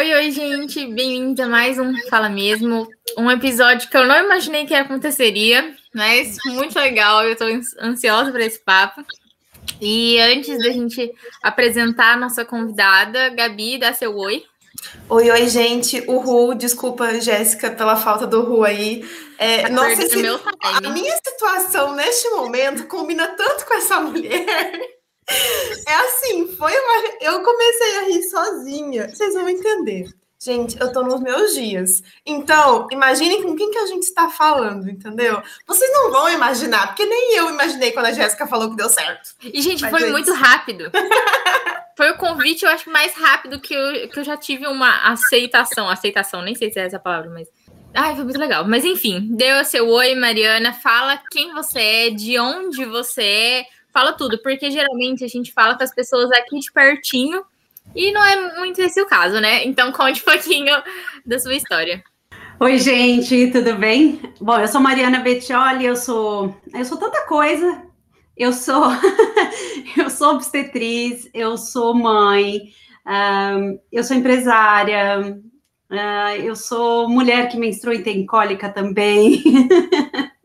Oi, oi, gente, bem-vindos a mais um Fala Mesmo. Um episódio que eu não imaginei que aconteceria, mas muito legal, eu tô ansiosa para esse papo. E antes da gente apresentar a nossa convidada, Gabi, dá seu oi. Oi, oi, gente. O Ru, desculpa, Jéssica, pela falta do Ru aí. É, nossa, esse, a minha situação neste momento combina tanto com essa mulher. É assim, foi uma. Eu comecei a rir sozinha. Vocês vão entender. Gente, eu tô nos meus dias. Então, imaginem com quem que a gente está falando, entendeu? Vocês não vão imaginar, porque nem eu imaginei quando a Jéssica falou que deu certo. E, gente, Mas foi é muito rápido. foi o convite, eu acho, mais rápido que eu, que eu já tive uma aceitação. Aceitação, nem sei se é essa palavra, mas. Ai, foi muito legal. Mas enfim, deu seu oi, Mariana. Fala quem você é, de onde você é. Fala tudo, porque geralmente a gente fala com as pessoas aqui de pertinho e não é muito esse o caso, né? Então conte um pouquinho da sua história. Oi, gente, tudo bem? Bom, eu sou Mariana Bettioli, eu sou eu sou tanta coisa. Eu sou eu sou obstetriz, eu sou mãe, um, eu sou empresária, uh, eu sou mulher que menstrua e tem cólica também.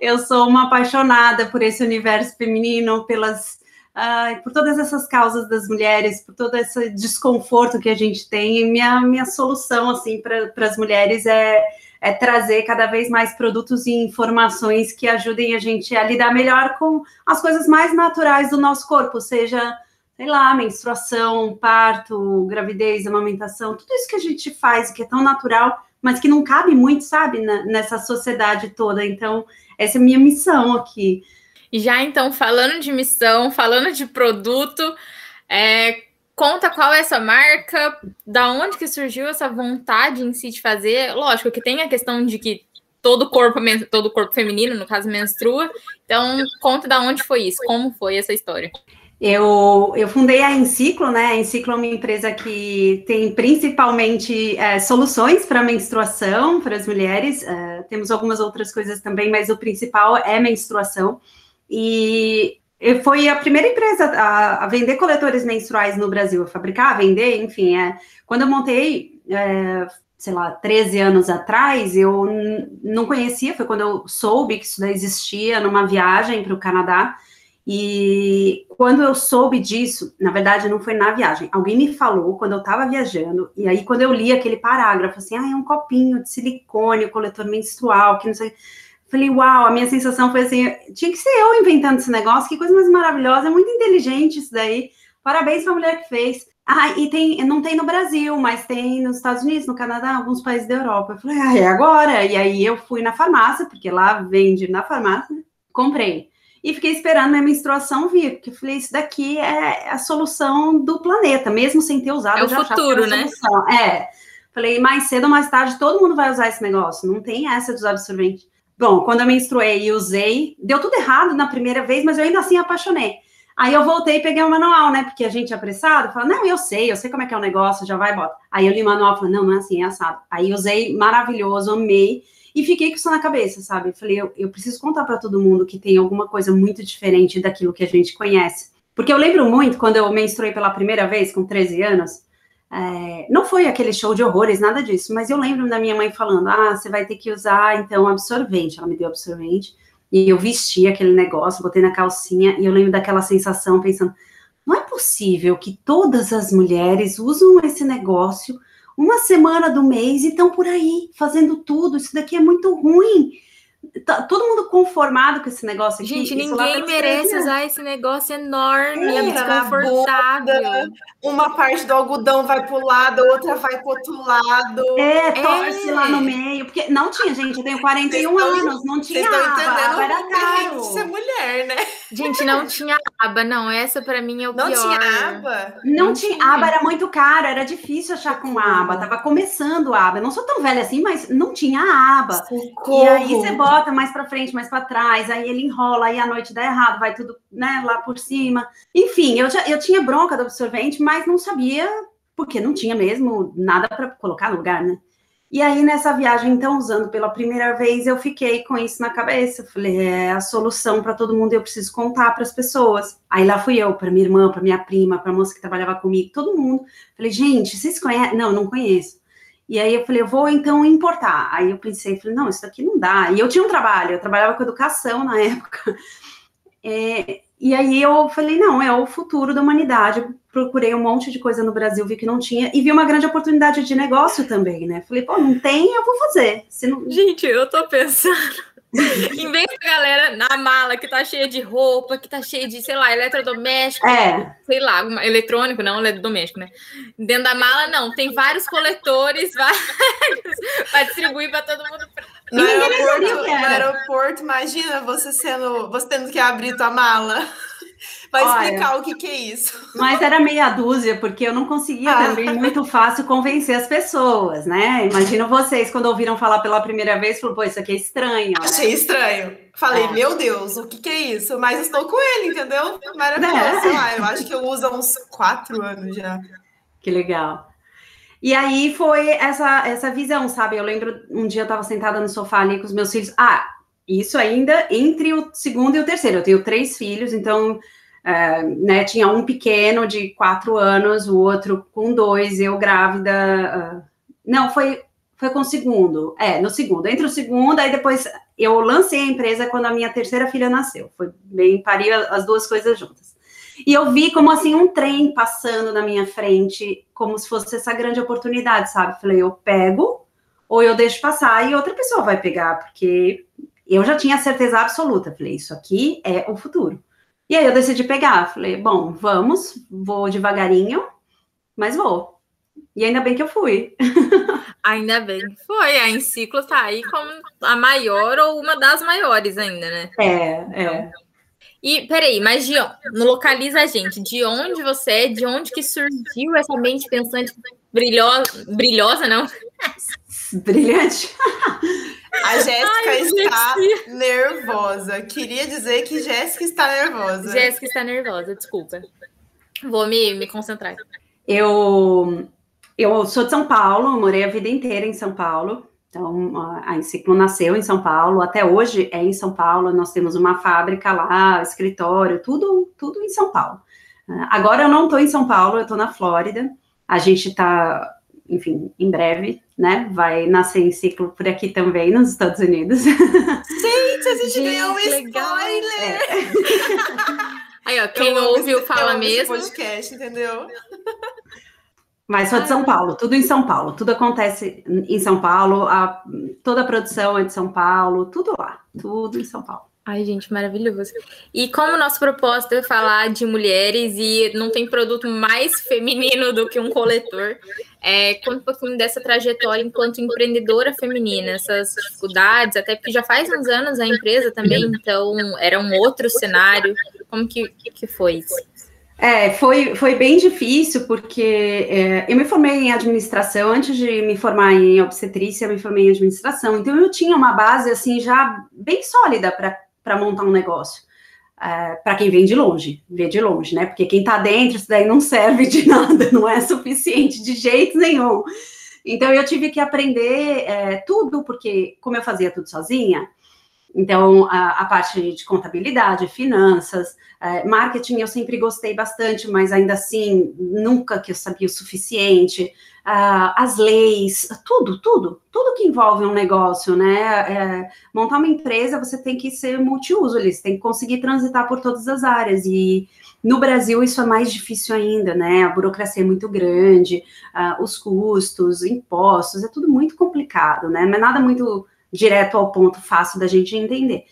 eu sou uma apaixonada por esse universo feminino, pelas uh, por todas essas causas das mulheres, por todo esse desconforto que a gente tem. E minha, minha solução, assim, para as mulheres é, é trazer cada vez mais produtos e informações que ajudem a gente a lidar melhor com as coisas mais naturais do nosso corpo, seja, sei lá, menstruação, parto, gravidez, amamentação, tudo isso que a gente faz, que é tão natural, mas que não cabe muito, sabe, nessa sociedade toda. Então, essa é a minha missão aqui. E já então, falando de missão, falando de produto, é, conta qual é essa marca, da onde que surgiu essa vontade em si de fazer. Lógico que tem a questão de que todo corpo, todo corpo feminino, no caso, menstrua. Então, conta da onde foi isso, como foi essa história. Eu, eu fundei a Enciclo, né? A Enciclo é uma empresa que tem principalmente é, soluções para menstruação para as mulheres. É, temos algumas outras coisas também, mas o principal é menstruação. E foi a primeira empresa a, a, vender coletores menstruais no Brasil, a fabricar, a vender, enfim. É, quando eu montei, é, sei lá, 13 anos atrás, eu não conhecia, foi quando eu soube que isso existia numa viagem para o Canadá. E quando eu soube disso, na verdade não foi na viagem, alguém me falou quando eu estava viajando, e aí quando eu li aquele parágrafo, assim, ah, é um copinho de silicone, coletor menstrual, que não sei. Falei, uau, a minha sensação foi assim: tinha que ser eu inventando esse negócio, que coisa mais maravilhosa, é muito inteligente isso daí. Parabéns para a mulher que fez. Ah, e tem, não tem no Brasil, mas tem nos Estados Unidos, no Canadá, alguns países da Europa. Eu falei, ah, é agora. E aí eu fui na farmácia, porque lá vende na farmácia, comprei. E fiquei esperando minha menstruação vir, porque eu falei, isso daqui é a solução do planeta, mesmo sem ter usado. É o futuro, né? Solução. É. Falei, mais cedo ou mais tarde, todo mundo vai usar esse negócio. Não tem essa dos absorventes. Bom, quando eu menstruei e usei, deu tudo errado na primeira vez, mas eu ainda assim apaixonei. Aí eu voltei e peguei o manual, né? Porque a gente é apressado, fala, não, eu sei, eu sei como é que é o negócio, já vai, bota. Aí eu li o manual, falei, não, não é assim, é assado. Aí usei, maravilhoso, amei, e fiquei com isso na cabeça, sabe? Falei, eu, eu preciso contar para todo mundo que tem alguma coisa muito diferente daquilo que a gente conhece. Porque eu lembro muito, quando eu menstruei pela primeira vez, com 13 anos, é, não foi aquele show de horrores, nada disso, mas eu lembro da minha mãe falando: ah, você vai ter que usar então absorvente. Ela me deu absorvente e eu vesti aquele negócio, botei na calcinha e eu lembro daquela sensação pensando: não é possível que todas as mulheres usam esse negócio uma semana do mês e estão por aí fazendo tudo. Isso daqui é muito ruim tá todo mundo conformado com esse negócio aqui. Gente, ninguém merece usar esse negócio enorme, é, desconfortável. uma parte do algodão vai para o lado, outra vai para outro lado. É, torce é. lá no meio. Porque não tinha, gente, eu tenho 41 anos, não tinha aba, aba era caro. Ser mulher, né? Gente, não tinha aba, não. Essa para mim é o não pior. Não tinha aba? Não, não tinha. tinha. Aba era muito caro, era difícil achar com aba. Tava começando a aba. Eu não sou tão velha assim, mas não tinha aba. Socorro. E aí você bota bota mais para frente, mais para trás, aí ele enrola, aí a noite dá errado, vai tudo né, lá por cima. Enfim, eu, já, eu tinha bronca do absorvente, mas não sabia, porque não tinha mesmo nada para colocar no lugar, né? E aí, nessa viagem, então, usando pela primeira vez, eu fiquei com isso na cabeça. Falei, é a solução para todo mundo, eu preciso contar para as pessoas. Aí lá fui eu, para minha irmã, para minha prima, para a moça que trabalhava comigo, todo mundo. Falei, gente, vocês conhecem? Não, não conheço. E aí eu falei, eu vou então importar. Aí eu pensei, falei, não, isso daqui não dá. E eu tinha um trabalho, eu trabalhava com educação na época. É, e aí eu falei, não, é o futuro da humanidade. Procurei um monte de coisa no Brasil, vi que não tinha, e vi uma grande oportunidade de negócio também, né? Falei, pô, não tem, eu vou fazer. Não... Gente, eu tô pensando. Em vez da galera na mala que tá cheia de roupa, que tá cheia de, sei lá, eletrodoméstico, é. sei lá, eletrônico, não, eletrodoméstico, né? Dentro da mala, não, tem vários coletores, vários, para distribuir para todo mundo. No aeroporto, no aeroporto, imagina você sendo, você tendo que abrir tua mala. Vai explicar o que, que, é isso. Mas era meia dúzia, porque eu não conseguia ah. também muito fácil convencer as pessoas, né? Imagino vocês, quando ouviram falar pela primeira vez, falaram, pô, isso aqui é estranho. Né? Achei estranho. Falei, é. meu Deus, o que, que, é isso? Mas estou com ele, entendeu? Maravilhoso. É. Lá, eu acho que eu uso há uns quatro anos já. Que legal. E aí foi essa, essa visão, sabe? Eu lembro um dia eu estava sentada no sofá ali com os meus filhos. Ah, isso ainda entre o segundo e o terceiro. Eu tenho três filhos, então uh, né, tinha um pequeno de quatro anos, o outro com dois, eu grávida. Uh, não, foi, foi com o segundo. É, no segundo. Entre o segundo, aí depois eu lancei a empresa quando a minha terceira filha nasceu. Foi bem, paria as duas coisas juntas. E eu vi como assim um trem passando na minha frente, como se fosse essa grande oportunidade, sabe? Falei, eu pego ou eu deixo passar e outra pessoa vai pegar, porque eu já tinha certeza absoluta. Falei, isso aqui é o futuro. E aí eu decidi pegar. Falei, bom, vamos, vou devagarinho, mas vou. E ainda bem que eu fui. Ainda bem que foi. A Enciclo tá aí como a maior ou uma das maiores ainda, né? É, é. E peraí, mas de? Localiza a gente. De onde você é? De onde que surgiu essa mente pensante brilhosa? Brilhosa, não? Brilhante. A Jéssica está gente. nervosa. Queria dizer que Jéssica está nervosa. Jéssica está nervosa, desculpa. Vou me, me concentrar. Eu, eu sou de São Paulo, morei a vida inteira em São Paulo. Então, a Enciclo nasceu em São Paulo, até hoje é em São Paulo, nós temos uma fábrica lá, escritório, tudo, tudo em São Paulo. Ah, agora eu não estou em São Paulo, eu estou na Flórida. A gente está, enfim, em breve, né? Vai nascer Enciclo por aqui também, nos Estados Unidos. Gente, a gente, ganhou um spoiler! É. Aí, ó, quem ouviu fala mesmo. podcast, entendeu? Mas sou de São Paulo, tudo em São Paulo, tudo acontece em São Paulo, a, toda a produção é de São Paulo, tudo lá, tudo em São Paulo. Ai, gente, maravilhoso. E como nosso propósito é falar de mulheres e não tem produto mais feminino do que um coletor, é, conta um pouquinho dessa trajetória enquanto empreendedora feminina, essas dificuldades, até porque já faz uns anos a empresa também, então era um outro cenário. Como que, que foi isso? É, foi, foi bem difícil, porque é, eu me formei em administração, antes de me formar em obstetrícia, eu me formei em administração, então eu tinha uma base, assim, já bem sólida para montar um negócio. É, para quem vem de longe, vê de longe, né? Porque quem está dentro, isso daí não serve de nada, não é suficiente de jeito nenhum. Então eu tive que aprender é, tudo, porque como eu fazia tudo sozinha, então, a, a, parte de contabilidade, finanças, é, marketing eu sempre gostei bastante, mas ainda assim, nunca que eu sabia o suficiente. Uh, as leis, tudo, tudo, tudo que envolve um negócio, né? É, montar uma empresa, você tem que ser multiuso você tem que conseguir transitar por todas as áreas. E no Brasil isso é mais difícil ainda, né? A burocracia é muito grande, uh, os custos, impostos, é tudo muito complicado, né? Não é nada muito direto ao ponto, fácil da gente entender.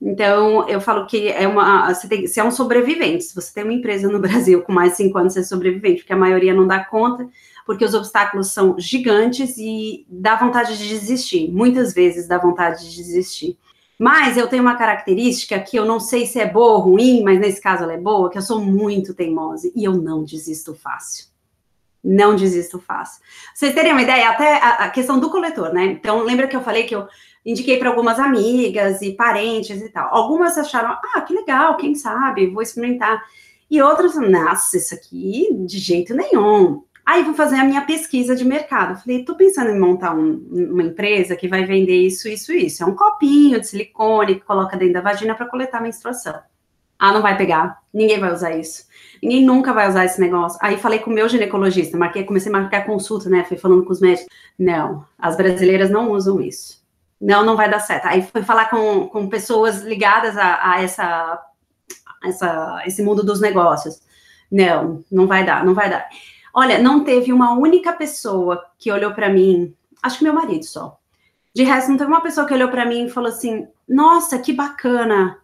Então, eu falo que é uma. Você, tem, você é um sobrevivente. Se você tem uma empresa no Brasil com mais de cinco anos, você é sobrevivente, porque a maioria não dá conta, porque os obstáculos são gigantes e dá vontade de desistir. Muitas vezes dá vontade de desistir. Mas eu tenho uma característica que eu não sei se é boa ou ruim, mas nesse caso ela é boa, que eu sou muito teimosa e eu não desisto fácil não desisto fácil. Vocês terem uma ideia, até a, a, questão do coletor, né? Então, lembra que eu falei que eu indiquei para algumas amigas e parentes e tal. Algumas acharam, ah, que legal, quem sabe, vou experimentar. E outras, nossa, isso aqui de jeito nenhum. Aí vou fazer a minha pesquisa de mercado. Falei, tô pensando em montar um, uma empresa que vai vender isso, isso, isso. É um copinho de silicone que coloca dentro da vagina para coletar menstruação. Ah, não vai pegar. Ninguém vai usar isso. Ninguém nunca vai usar esse negócio. Aí falei com o meu ginecologista, marquei, comecei a marcar consulta, né? Fui falando com os médicos. Não, as brasileiras não usam isso. Não, não vai dar certo. Aí fui falar com, com pessoas ligadas a, a essa, essa, esse mundo dos negócios. Não, não vai dar, não vai dar. Olha, não teve uma única pessoa que olhou para mim, acho que meu marido só. De resto, não teve uma pessoa que olhou para mim e falou assim: Nossa, que bacana,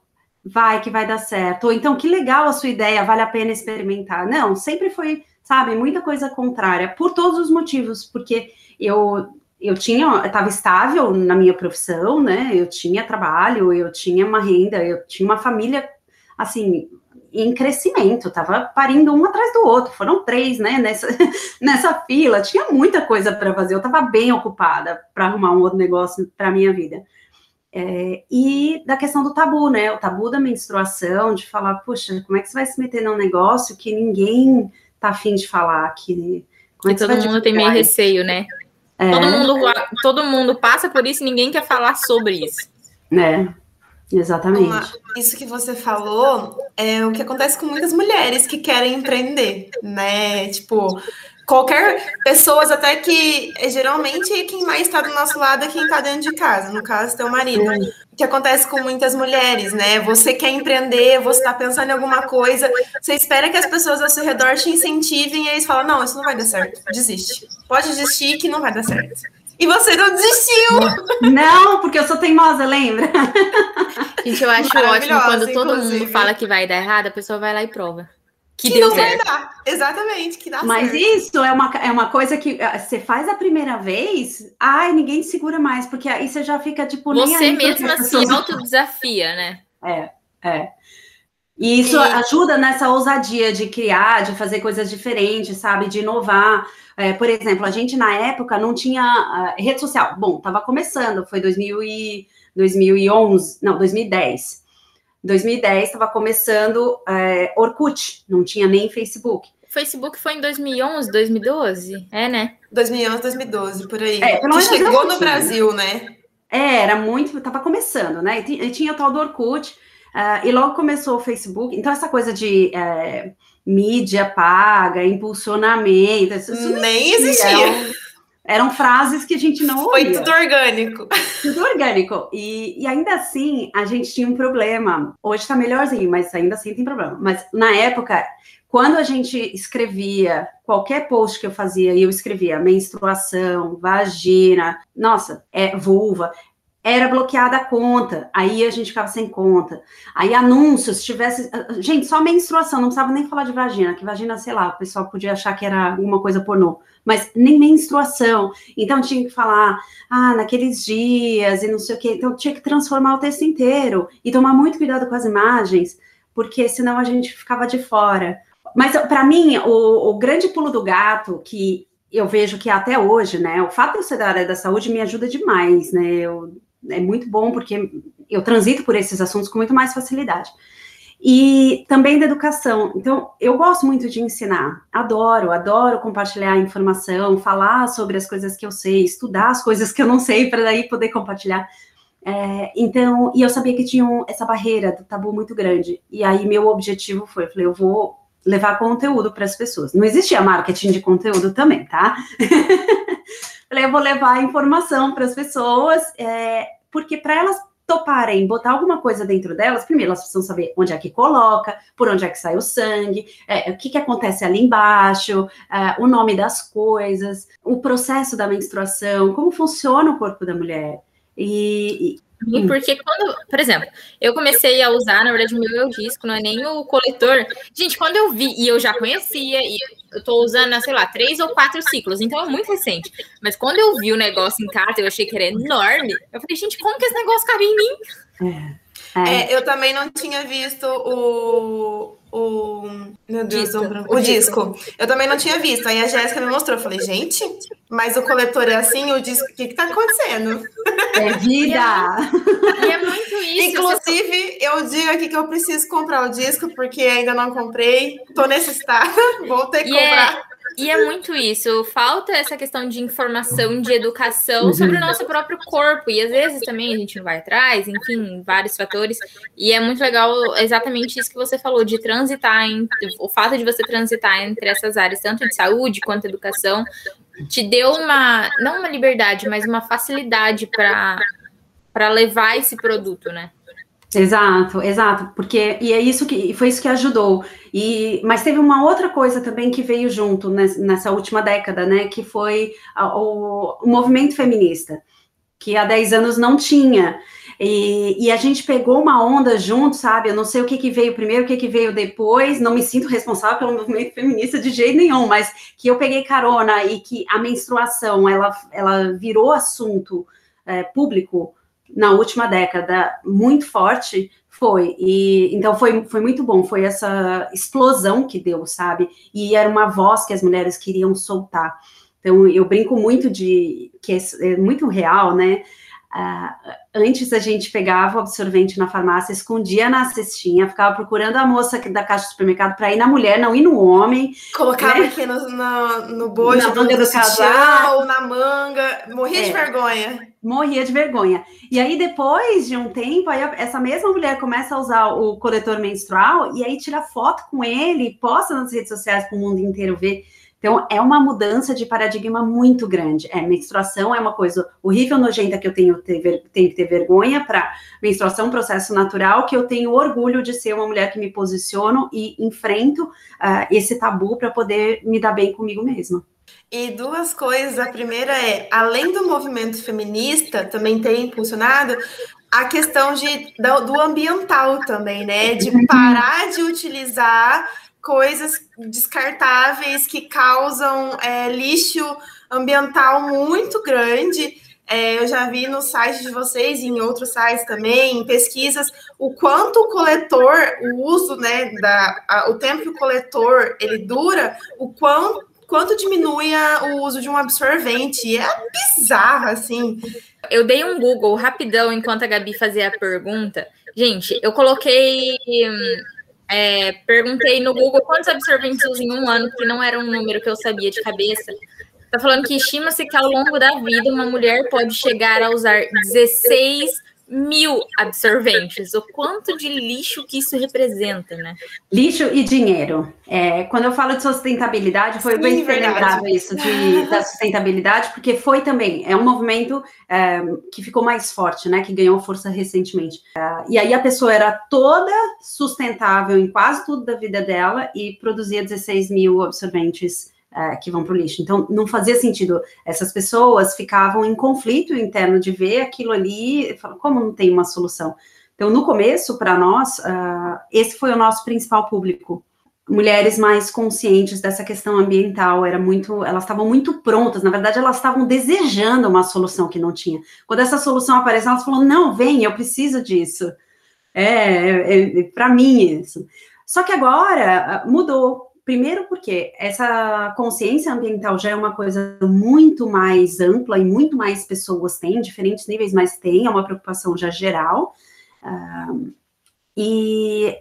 vai que vai dar certo. Ou então, que legal a sua ideia, vale a pena experimentar. Não, sempre foi, sabe, muita coisa contrária, por todos os motivos, porque eu eu tinha, estava estável na minha profissão, né? Eu tinha trabalho, eu tinha uma renda, eu tinha uma família assim em crescimento, tava parindo um atrás do outro, foram três, né, nessa, nessa fila, tinha muita coisa para fazer, eu estava bem ocupada para arrumar um outro negócio para minha vida. É, e da questão do tabu, né, o tabu da menstruação, de falar, puxa, como é que você vai se meter num negócio que ninguém tá afim de falar, que... Como é que todo mundo tem meio receio, né? É. Todo, mundo, todo mundo passa por isso e ninguém quer falar sobre isso. É, Exatamente. Uma, isso que você falou é o que acontece com muitas mulheres que querem empreender, né? Tipo, qualquer pessoas até que geralmente quem mais está do nosso lado é quem está dentro de casa, no caso teu marido. O que acontece com muitas mulheres, né? Você quer empreender, você está pensando em alguma coisa, você espera que as pessoas ao seu redor te incentivem e eles falam: "Não, isso não vai dar certo. Desiste. Pode desistir que não vai dar certo". E você não desistiu! Não, porque eu sou teimosa, lembra? Gente, eu acho ótimo quando todo inclusive. mundo fala que vai dar errado, a pessoa vai lá e prova. Que, que deu não certo. vai dar. Exatamente, que dá Mas certo. isso é uma, é uma coisa que eh, você faz a primeira vez, ai, ninguém te segura mais, porque aí você já fica tipo. Você mesmo assim, autodesafia, né? É, é. E isso e... ajuda nessa ousadia de criar, de fazer coisas diferentes, sabe? De inovar. É, por exemplo, a gente na época não tinha uh, rede social. Bom, estava começando, foi 2000 e, 2011, não, 2010. 2010 estava começando é, Orkut, não tinha nem Facebook. Facebook foi em 2011, 2012, é, né? 2011, 2012, por aí. É, pelo menos chegou no Brasil, né? É, era muito, estava começando, né? E tinha o tal do Orkut, uh, e logo começou o Facebook. Então, essa coisa de uh, mídia paga, impulsionamento, isso, isso nem existia. Eram, eram, frases que a gente não Foi tudo orgânico. Tudo orgânico. E, e ainda assim, a gente tinha um problema. Hoje está melhorzinho, mas ainda assim tem problema. Mas na época, quando a gente escrevia qualquer post que eu fazia, e eu escrevia menstruação, vagina, nossa, é vulva, era bloqueada a conta, aí a gente ficava sem conta. Aí anúncios, se tivesse. Gente, só menstruação, não precisava nem falar de vagina, que vagina, sei lá, o pessoal podia achar que era alguma coisa pornô, mas nem menstruação. Então tinha que falar, ah, naqueles dias e não sei o quê. Então tinha que transformar o texto inteiro e tomar muito cuidado com as imagens, porque senão a gente ficava de fora. Mas para mim, o, o grande pulo do gato que eu vejo que até hoje, né, o fato de eu ser da área da saúde me ajuda demais, né, eu é muito bom porque eu transito por esses assuntos com muito mais facilidade. E também da educação. Então, eu gosto muito de ensinar, adoro, adoro compartilhar informação, falar sobre as coisas que eu sei, estudar as coisas que eu não sei, para daí poder compartilhar. É, então, e eu sabia que tinha um, essa barreira do tabu muito grande. E aí, meu objetivo foi: eu falei, eu vou levar conteúdo para as pessoas. Não existia marketing de conteúdo também, tá? falei, eu vou levar informação para as pessoas, é, porque para elas toparem botar alguma coisa dentro delas, primeiro elas precisam saber onde é que coloca, por onde é que sai o sangue, é, o que, que acontece ali embaixo, é, o nome das coisas, o processo da menstruação, como funciona o corpo da mulher. E, Hum. Porque quando, por exemplo, eu comecei a usar, na verdade, o meu disco, não é nem o coletor. Gente, quando eu vi, e eu já conhecia, e eu tô usando, sei lá, três ou quatro ciclos, então é muito recente. Mas quando eu vi o negócio em casa, eu achei que era enorme. Eu falei, gente, como que esse negócio cabe em mim? É. É. É, eu também não tinha visto o, o. Meu Deus, disco. o, o disco. disco. Eu também não tinha visto. Aí a Jéssica me mostrou. Eu falei, gente, mas o coletor é assim, o disco, o que, que tá acontecendo? É vida! E é muito isso. Inclusive, eu digo aqui que eu preciso comprar o disco, porque ainda não comprei. Tô nesse estado, vou ter que e é comprar. É E é muito isso. Falta essa questão de informação, de educação sobre o uhum. nosso próprio corpo. E às vezes também a gente não vai atrás, enfim, vários fatores. E é muito legal exatamente isso que você falou, de transitar, entre, o fato de você transitar entre essas áreas, tanto de saúde quanto educação, te deu uma, não uma liberdade, mas uma facilidade para levar esse produto, né? Exato, exato, porque e é isso que foi isso que ajudou. E mas teve uma outra coisa também que veio junto nessa última década, né, que foi a, o, o, movimento feminista, que há 10 anos não tinha. E, e, a gente pegou uma onda junto, sabe? Eu não sei o que, que veio primeiro, o que, que veio depois, não me sinto responsável pelo movimento feminista de jeito nenhum, mas que eu peguei carona e que a menstruação ela, ela virou assunto é, público na última década muito forte foi. E então foi, foi muito bom. Foi essa explosão que deu sabe? E era uma voz que as mulheres queriam soltar. Então eu brinco muito de que é, é muito real né Uh, antes a gente pegava o absorvente na farmácia, escondia na cestinha, ficava procurando a moça da caixa do supermercado para ir na mulher, não ir no homem. Colocava né? aqui no, no, no bojo na do, manga do casal, na manga, morria é, de vergonha. Morria de vergonha. E aí, depois de um tempo, aí essa mesma mulher começa a usar o coletor menstrual e aí tira foto com ele, posta nas redes sociais para o mundo inteiro ver. Então, é uma mudança de paradigma muito grande. É, menstruação é uma coisa horrível, nojenta, que eu tenho, ter, tenho que ter vergonha para menstruação, processo natural, que eu tenho orgulho de ser uma mulher que me posiciono e enfrento uh, esse tabu para poder me dar bem comigo mesma. E duas coisas. A primeira é, além do movimento feminista, também tem impulsionado a questão de, do, do ambiental também, né? De parar de utilizar coisas descartáveis que causam é, lixo ambiental muito grande. É, eu já vi no site de vocês e em outros sites também, em pesquisas, o quanto o coletor, o uso, né, da, a, o tempo que o coletor ele dura, o quanto, quanto diminui a, o uso de um absorvente. É bizarro, assim. Eu dei um Google rapidão enquanto a Gabi fazia a pergunta. Gente, eu coloquei hum, é, perguntei no Google quantos absorventes em um ano, que não era um número que eu sabia de cabeça. Está falando que estima-se que ao longo da vida uma mulher pode chegar a usar 16 mil absorventes. O quanto de lixo que isso representa, né? Lixo e dinheiro. É, quando eu falo de sustentabilidade, foi Sim, bem lembrado isso de, da sustentabilidade, porque foi também, é um movimento é, que ficou mais forte, né? Que ganhou força recentemente. É, e aí a pessoa era toda sustentável em quase tudo da vida dela e produzia 16 mil absorventes é, que vão para o lixo. Então, não fazia sentido. Essas pessoas ficavam em conflito interno de ver aquilo ali como não tem uma solução? Então, no começo, para nós, uh, esse foi o nosso principal público. Mulheres mais conscientes dessa questão ambiental, era muito, elas estavam muito prontas, na verdade, elas estavam desejando uma solução que não tinha. Quando essa solução apareceu, elas falaram: não, vem, eu preciso disso. É, é, é para mim isso. Só que agora ah, mudou, Primeiro, porque essa consciência ambiental já é uma coisa muito mais ampla e muito mais pessoas têm, diferentes níveis, mas tem, é uma preocupação já geral. Uh, e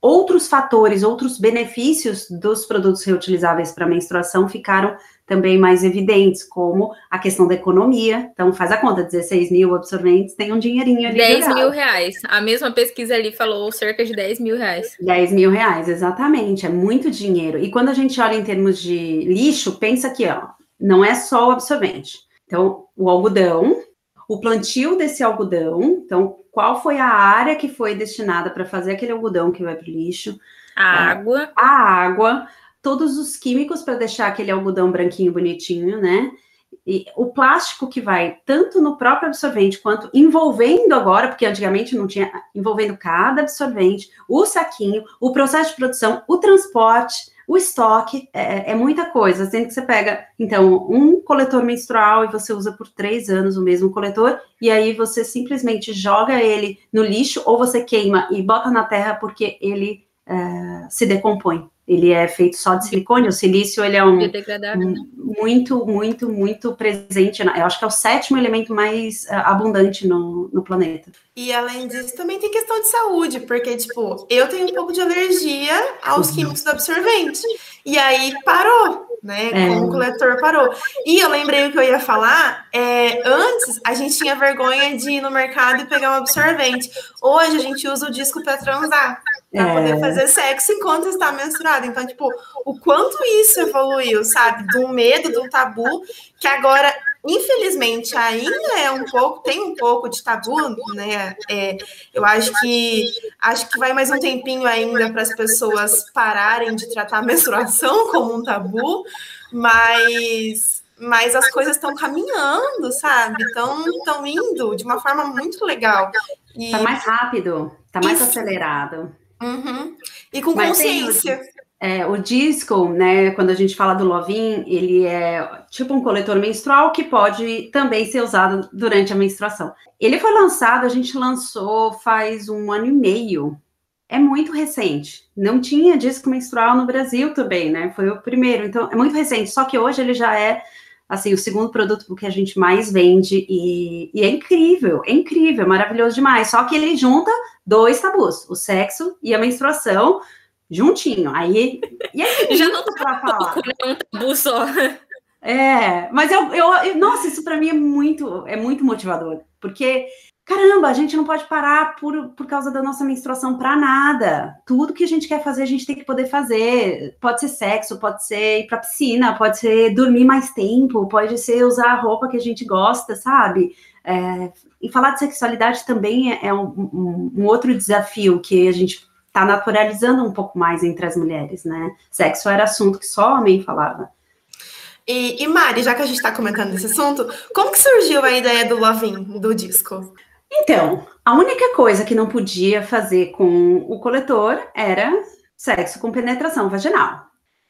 outros fatores, outros benefícios dos produtos reutilizáveis para menstruação ficaram também mais evidentes, como a questão da economia. Então, faz a conta, 16 mil absorventes, tem um dinheirinho ali. 10 mil reais. A mesma pesquisa ali falou cerca de 10 mil reais. 10 mil reais, exatamente. É muito dinheiro. E quando a gente olha em termos de lixo, pensa aqui, ó, não é só o absorvente. Então, o algodão, o plantio desse algodão, então, qual foi a área que foi destinada para fazer aquele algodão que vai para o lixo? A água. A água, todos os químicos para deixar aquele algodão branquinho bonitinho, né? E o plástico que vai tanto no próprio absorvente quanto envolvendo agora, porque antigamente não tinha, envolvendo cada absorvente, o saquinho, o processo de produção, o transporte, o estoque, é, é muita coisa. Sendo que você pega, então, um coletor menstrual e você usa por três anos o mesmo coletor, e aí você simplesmente joga ele no lixo ou você queima e bota na terra porque ele é, se decompõe ele é feito só de silicone, o silício ele é um, um muito, muito, muito presente, eu acho que é o sétimo elemento mais uh, abundante no, no planeta. E além disso, também tem questão de saúde, porque, tipo, eu tenho um pouco de alergia aos uhum. químicos do absorvente, e aí parou, né? É. Como o coletor parou. E eu lembrei o que eu ia falar. É, antes a gente tinha vergonha de ir no mercado e pegar um absorvente. Hoje a gente usa o disco para transar, para é. poder fazer sexo enquanto está menstruado. Então, tipo, o quanto isso evoluiu, sabe? Um medo, um tabu, que agora infelizmente ainda é um pouco, tem um pouco de tabu, né? É, eu acho que acho que vai mais um tempinho ainda para as pessoas pararem de tratar a menstruação como um tabu, mas mas as coisas estão caminhando, sabe? Estão estão indo de uma forma muito legal. E... Tá mais rápido, tá mais Isso. acelerado. Uhum. E com mas consciência. Tem é, o disco, né, quando a gente fala do Lovin, ele é tipo um coletor menstrual que pode também ser usado durante a menstruação. Ele foi lançado, a gente lançou faz um ano e meio. É muito recente. Não tinha disco menstrual no Brasil também, né? Foi o primeiro. Então, é muito recente. Só que hoje ele já é assim, o segundo produto que a gente mais vende e, e, é incrível, é incrível, maravilhoso demais. Só que ele junta dois tabus, o sexo e a menstruação, juntinho. Aí, e aí já não tá para falar. Né? Um tabu só. É, mas eu, eu, eu nossa, isso para mim é muito, é muito motivador, porque caramba, a gente não pode parar por, por causa da nossa menstruação para nada. Tudo que a gente quer fazer, a gente tem que poder fazer. Pode ser sexo, pode ser ir para piscina, pode ser dormir mais tempo, pode ser usar a roupa que a gente gosta, sabe? É, e falar de sexualidade também é, é um, um, um outro desafio que a gente está naturalizando um pouco mais entre as mulheres, né? Sexo era assunto que só homem falava. E, e Mari, já que a gente está comentando esse assunto, como que surgiu a ideia do Lovin, do disco? Então, a única coisa que não podia fazer com o coletor era sexo com penetração vaginal.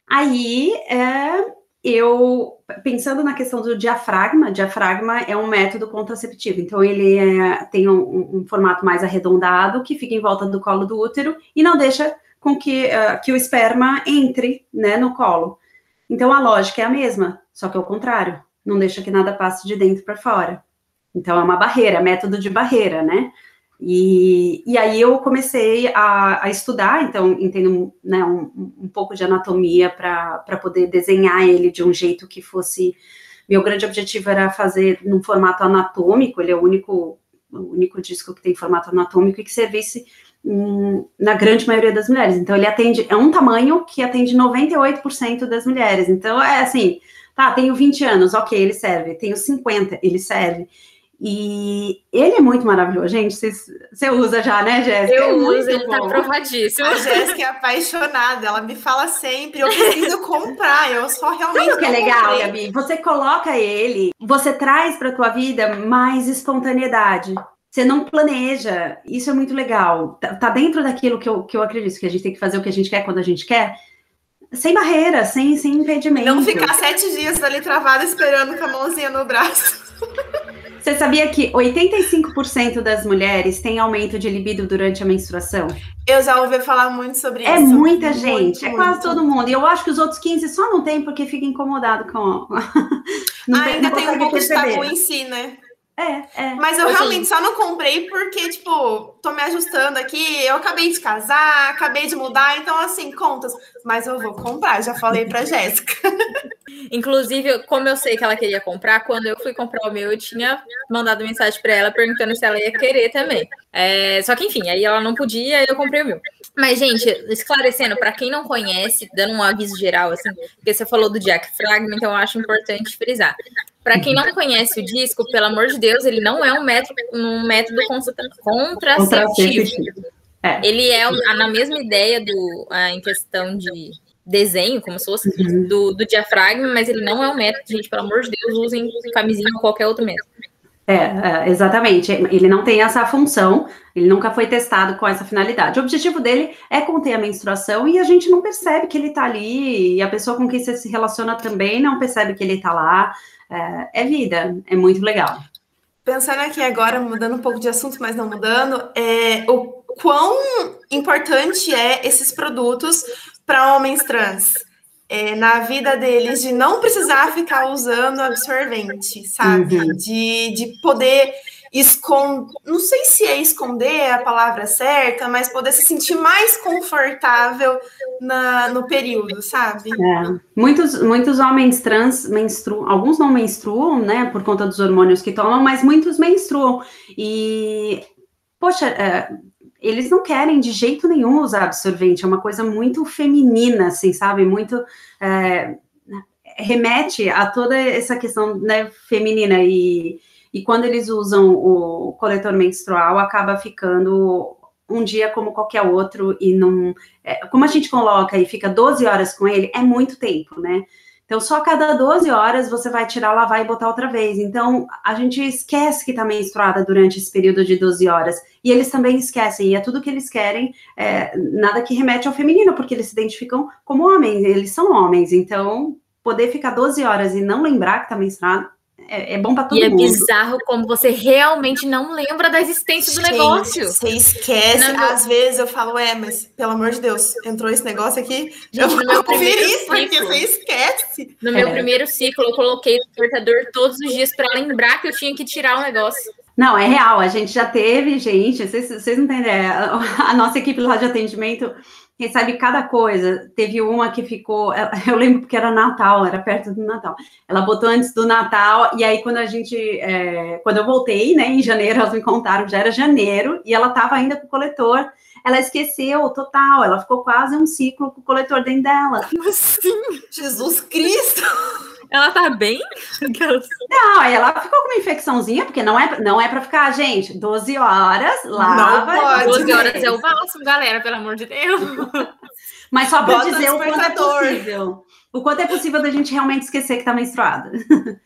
Aí, é, eu, pensando na questão do diafragma, diafragma é um método contraceptivo, então ele é, tem um, um, formato mais arredondado que fica em volta do colo do útero e não deixa com que, uh, que o esperma entre né, no colo. Então a lógica é a mesma, só que ao contrário, não deixa que nada passe de dentro para fora. Então é uma barreira, método de barreira, né? E, e aí eu comecei a, a estudar, então entendo né, um, um pouco de anatomia para poder desenhar ele de um jeito que fosse. Meu grande objetivo era fazer num formato anatômico, ele é o único, o único disco que tem formato anatômico e que servisse hum, na grande maioria das mulheres. Então ele atende, é um tamanho que atende 98% das mulheres. Então é assim, tá, tenho 20 anos, ok, ele serve, tenho 50, ele serve. E ele é muito maravilhoso, gente. Você usa já, né, Jéssica? Eu é uso, ele tá bom. tá provadíssimo. A Jéssica é apaixonada, ela me fala sempre, eu preciso comprar, eu só realmente. Sabe o que é legal, comprei. Gabi? Você coloca ele, você traz para tua vida mais espontaneidade. Você não planeja. Isso é muito legal. Tá, tá dentro daquilo que eu, que eu acredito, que a gente tem que fazer o que a gente quer quando a gente quer sem barreira, sem, sem impedimento. Não ficar sete dias ali travada esperando com a mãozinha no braço. Você sabia que 85% das mulheres têm aumento de libido durante a menstruação? Eu já ouvi falar muito sobre é isso. É muita gente, muito, é quase todo mundo. E eu acho que os outros 15 só não tem porque fica incomodado com. não Ainda tem, tem um pouco de tabu em si, né? É, é. Mas eu realmente só não comprei porque, tipo, tô me ajustando aqui. Eu acabei de casar, acabei de mudar, então, assim, contas. Mas eu vou comprar, já falei pra Jéssica. Inclusive, como eu sei que ela queria comprar, quando eu fui comprar o meu, eu tinha mandado mensagem para ela perguntando se ela ia querer também. É, só que, enfim, aí ela não podia e eu comprei o meu. Mas, gente, esclarecendo, para quem não conhece, dando um aviso geral, assim, porque você falou do Jack Fragment, então eu acho importante frisar. Para quem não conhece o disco, pelo amor de Deus, ele não é um método, um método contraceptivo. É. Ele é na mesma ideia do, em questão de desenho, como se fosse uhum. do, do, diafragma, mas ele não é um método, gente, pelo amor de Deus, usem camisinha ou qualquer outro método. É, é, exatamente. Ele não tem essa função, ele nunca foi testado com essa finalidade. O objetivo dele é conter a menstruação e a gente não percebe que ele está ali, e a pessoa com quem você se relaciona também não percebe que ele está lá. É, é, vida, é muito legal. Pensando aqui agora, mudando um pouco de assunto, mas não mudando, é, o quão importante é esses produtos para homens trans? é, na vida deles de não precisar ficar usando absorvente, sabe? Uhum. De, de poder esconder, não sei se é esconder a palavra certa, mas poder se sentir mais confortável na, no período, sabe? É. Muitos, muitos homens trans menstruam, alguns não menstruam, né, por conta dos hormônios que tomam, mas muitos menstruam. E, poxa, é, eles não querem de jeito nenhum usar absorvente, é uma coisa muito feminina, assim, sabe? Muito. É, remete a toda essa questão né, feminina e, e quando eles usam o coletor menstrual acaba ficando um dia como qualquer outro e não é, como a gente coloca e fica 12 horas com ele é muito tempo, né? Então, só a cada 12 horas você vai tirar, lavar e botar outra vez. Então, a gente esquece que está menstruada durante esse período de 12 horas. E eles também esquecem. E é tudo que eles querem, é, nada que remete ao feminino, porque eles se identificam como homens, eles são homens. Então, poder ficar 12 horas e não lembrar que está menstruado é, é, bom para todo e mundo. E é bizarro como você realmente não lembra da existência do Gente, negócio. Você esquece. Não, Às vezes eu falo, é, mas pelo amor de Deus, entrou esse negócio aqui. Gente, eu vou meu conferir porque você esquece. No meu é. primeiro ciclo, eu coloquei o despertador todos os dias para lembrar que eu tinha que tirar o negócio. Não, é real. A gente já teve, gente, vocês, vocês não entendem. A, a nossa equipe lá de atendimento recebe cada coisa. Teve uma que ficou, eu lembro porque era Natal, era perto do Natal. Ela botou antes do Natal, e aí quando a gente, é, quando eu voltei, né, em janeiro, elas me contaram, já era janeiro, e ela estava ainda com o coletor. Ela esqueceu total, ela ficou quase um ciclo com o coletor dentro dela. Como assim? Jesus Cristo! Ela tá bem? Não, ela ficou com uma infecçãozinha, porque não é, não é pra ficar, gente, 12 horas, lava. Não pode, 12 horas é o máximo, galera, pelo amor de Deus. Mas só pra dizer o quanto é possível. O quanto é possível da gente realmente esquecer que tá menstruada.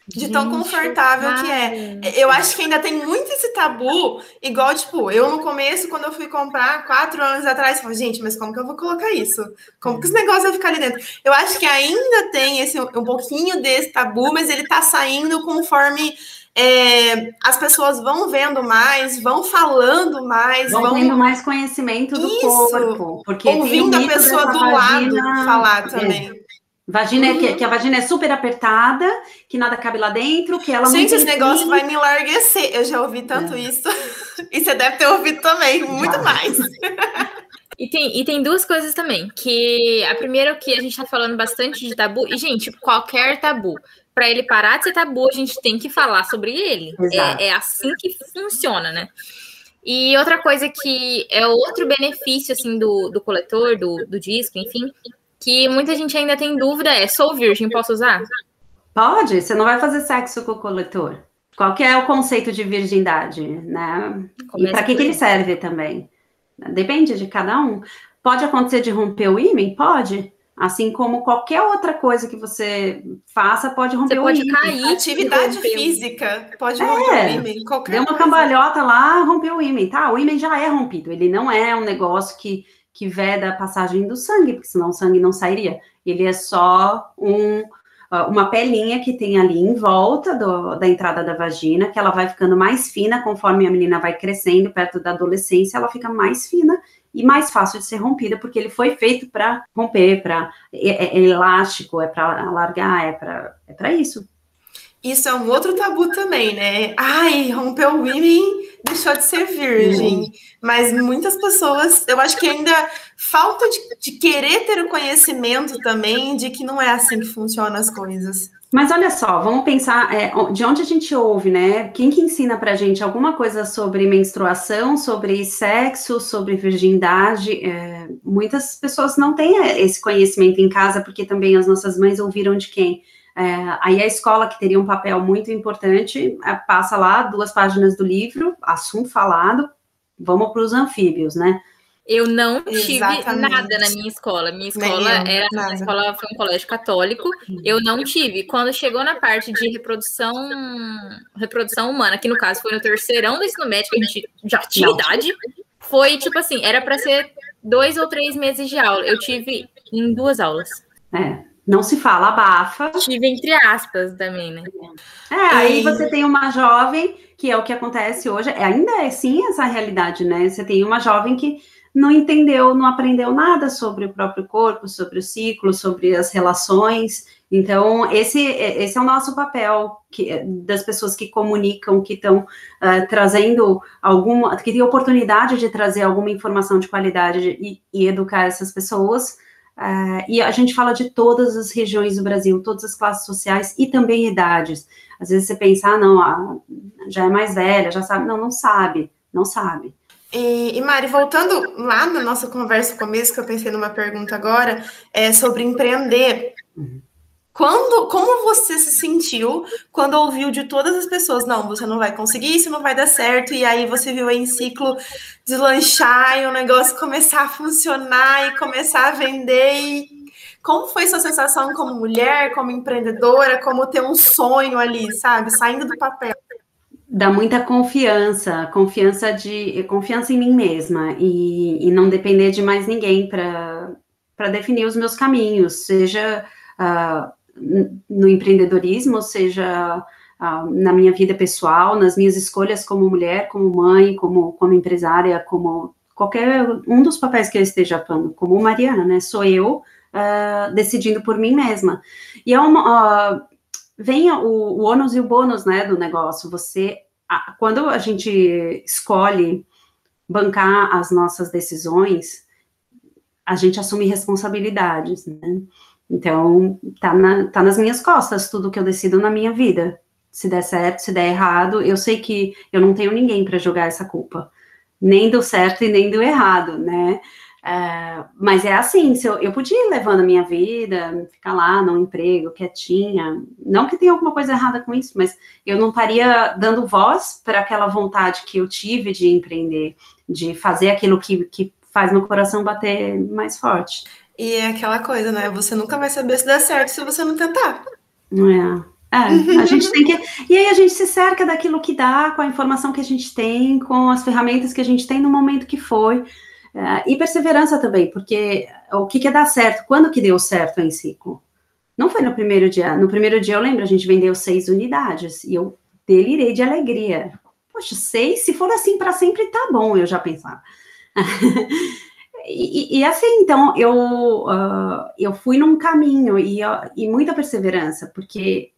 De tão gente, confortável que é. Eu acho que ainda tem muito esse tabu, igual, tipo, eu no começo, quando eu fui comprar, quatro anos atrás, falei, gente, mas como que eu vou colocar isso? Como que esse negócio vai ficar ali dentro? Eu acho que ainda tem esse, um pouquinho desse tabu, mas ele tá saindo conforme é, as pessoas vão vendo mais, vão falando mais, vão, vão... tendo mais conhecimento do Isso. corpo, porque ouvindo a pessoa do vagina... lado falar também. É. Vagina uhum. que, que, a vagina é super apertada, que nada cabe lá dentro, que ela Gente, esse negócio vai me enlarguecer. Eu já ouvi tanto é. isso. E você deve ter ouvido também, muito mais. E tem, e tem duas coisas também. Que a primeira é que a gente está falando bastante de tabu. E, gente, qualquer tabu. Para ele parar de ser tabu, a gente tem que falar sobre ele. É, é assim que funciona, né? E outra coisa que é outro benefício assim do, do coletor, do, do disco, enfim, que muita gente ainda tem dúvida é: sou virgem, posso usar? Pode, você não vai fazer sexo com o coletor. Qual que é o conceito de virgindade, né? Começa e para que, que ele serve também? Depende de cada um. Pode acontecer de romper o ímã? Pode. Assim como qualquer outra coisa que você faça, pode romper você pode o ímã. Cair, Atividade física pode é, romper o ímã. Qualquer deu uma coisa. cambalhota lá, rompeu o ímã. Tá, o ímã já é rompido. Ele não é um negócio que que veda a passagem do sangue, porque senão o sangue não sairia. Ele é só um, ah, uma pelinha que tem ali em volta do, da entrada da vagina, que ela vai ficando mais fina conforme a menina vai crescendo, perto da adolescência, ela fica mais fina e mais fácil de ser rompida, porque ele foi feito para romper, para é, é, é, elástico, é para alargar, é para é para isso. Isso é um outro tabu também, né? Ai, rompeu o ímã, deixou de ser virgem. Uhum. Mas muitas pessoas, eu acho que ainda falta de, de, querer ter o conhecimento também de que não é assim que funcionam as coisas. Mas olha só, vamos pensar é, de onde a gente ouve, né? Quem que ensina pra gente alguma coisa sobre menstruação, sobre sexo, sobre virgindade? É, muitas pessoas não têm esse conhecimento em casa, porque também as nossas mães ouviram de quem? É, aí a escola, que teria um papel muito importante, é, passa lá duas páginas do livro, assunto falado, vamos para os anfíbios, né? Eu não tive Exatamente. nada na minha escola. Minha escola era minha escola foi um colégio católico. Eu não tive. Quando chegou na parte de reprodução reprodução humana, que no caso foi no terceirão do ensino médio, que a gente já tinha não. idade, foi tipo assim, era para ser dois ou três meses de aula. Eu tive em duas aulas. É, não se fala abafa. Tive entre aspas também, né? É, aí você tem uma jovem, que é o que acontece hoje, é, ainda é sim essa realidade, né? Você tem uma jovem que não entendeu, não aprendeu nada sobre o próprio corpo, sobre o ciclo, sobre as relações. Então, esse, esse é o nosso papel que, das pessoas que comunicam, que estão uh, trazendo alguma, que têm oportunidade de trazer alguma informação de qualidade e, e educar essas pessoas. Uh, e a gente fala de todas as regiões do Brasil, todas as classes sociais e também idades. Às vezes você pensa, ah, não, ah, já é mais velha, já sabe. Não, não sabe, não sabe. E, e, Mari, voltando lá na nossa conversa no começo, que eu pensei numa pergunta agora, é sobre empreender. Uhum. Quando, como você se sentiu quando ouviu de todas as pessoas, não, você não vai conseguir, isso não vai dar certo, e aí você viu em ciclo deslanchar e o negócio começar a funcionar e começar a vender e como foi sua sensação como mulher, como empreendedora, como ter um sonho ali, sabe, saindo do papel? Dá muita confiança, confiança de confiança em mim mesma e, e não depender de mais ninguém para definir os meus caminhos, seja uh, no empreendedorismo, seja uh, na minha vida pessoal, nas minhas escolhas como mulher, como mãe, como, como empresária, como qualquer um dos papéis que eu esteja atuando, como Mariana, né? Sou eu uh, decidindo por mim mesma. E é uma. Uh, vem o, o ônus e o bônus, né, do negócio. Você, quando a gente escolhe bancar as nossas decisões, a gente assume responsabilidades, né? Então, tá, na, tá nas minhas costas tudo que eu decido na minha vida. Se der certo, se der errado, eu sei que eu não tenho ninguém para jogar essa culpa. Nem do certo e nem do errado, né? É, mas é assim, se eu, eu podia ir levando a minha vida, ficar lá no emprego, quietinha. Não que tenha alguma coisa errada com isso, mas eu não estaria dando voz para aquela vontade que eu tive de empreender, de fazer aquilo que, que faz meu coração bater mais forte. E é aquela coisa, né? Você nunca vai saber se dá certo se você não tentar. Não é? É, a gente tem que. E aí a gente se cerca daquilo que dá, com a informação que a gente tem, com as ferramentas que a gente tem no momento que foi. É, e perseverança também, porque o que, que é dar certo? Quando que deu certo em ciclo? Não foi no primeiro dia. No primeiro dia, eu lembro, a gente vendeu seis unidades e eu delirei de alegria. Poxa, seis, se for assim para sempre, tá bom, eu já pensava. E, e, assim, então, eu, uh, eu fui num caminho e, e muita perseverança, porque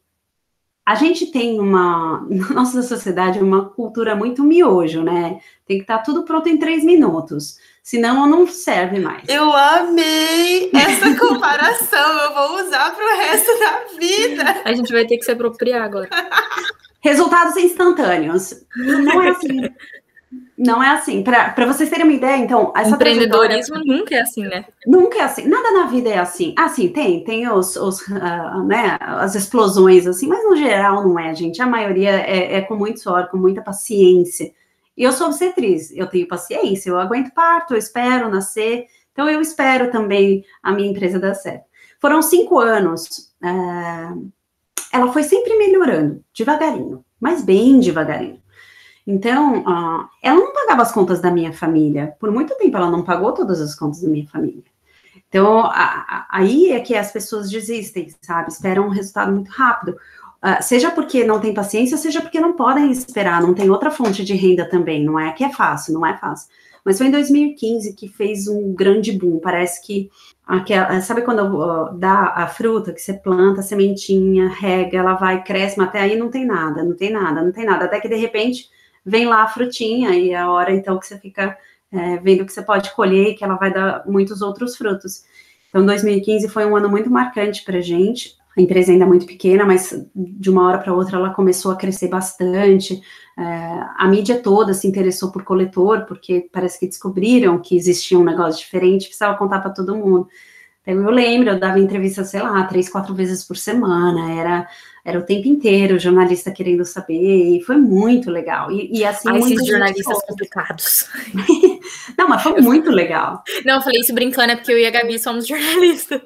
a gente tem uma, na nossa sociedade, uma cultura muito miojo, né? Tem que estar tá tudo pronto em três minutos, senão não serve mais. Eu amei essa comparação, eu vou usar para o resto da vida. A gente vai ter que se apropriar agora. Resultados instantâneos. Não é assim. Não é assim. Para vocês terem uma ideia, então. Empreendedorismo nunca é assim, né? Nunca é assim. Nada na vida é assim. Ah, sim, tem. Tem os, os uh, né, as explosões, assim, mas no geral não é, gente. A maioria é, é com muito suor, com muita paciência. E eu sou obstetriz, eu tenho paciência, eu aguento parto, eu espero nascer. Então, eu espero também a minha empresa dar certo. Foram cinco anos. Uh, ela foi sempre melhorando, devagarinho, mas bem devagarinho. Então, uh, ela não pagava as contas da minha família. Por muito tempo, ela não pagou todas as contas da minha família. Então, a, a, aí é que as pessoas desistem, sabe? Esperam um resultado muito rápido. Uh, seja porque não tem paciência, seja porque não podem esperar, não tem outra fonte de renda também. Não é que é fácil, não é fácil. Mas foi em 2015 que fez um grande boom. Parece que aquela, sabe quando uh, dá a fruta que você planta a sementinha, rega, ela vai, cresce, mas até aí não tem nada, não tem nada, não tem nada. Até que de repente vem lá a frutinha e é a hora então que você fica é, vendo que você pode colher e que ela vai dar muitos outros frutos. Então, 2015 foi um ano muito marcante para a gente. A empresa ainda é muito pequena, mas de uma hora para outra ela começou a crescer bastante. É, a mídia toda se interessou por coletor, porque parece que descobriram que existia um negócio diferente, precisava contar para todo mundo. Então, eu lembro, eu dava entrevista, sei lá, três, quatro vezes por semana, era era o tempo inteiro o jornalista querendo saber, e foi muito legal. E, e assim, Ai, esses jornalistas complicados. não, mas foi muito legal. Não, eu falei isso brincando, é porque eu e a Gabi somos jornalistas.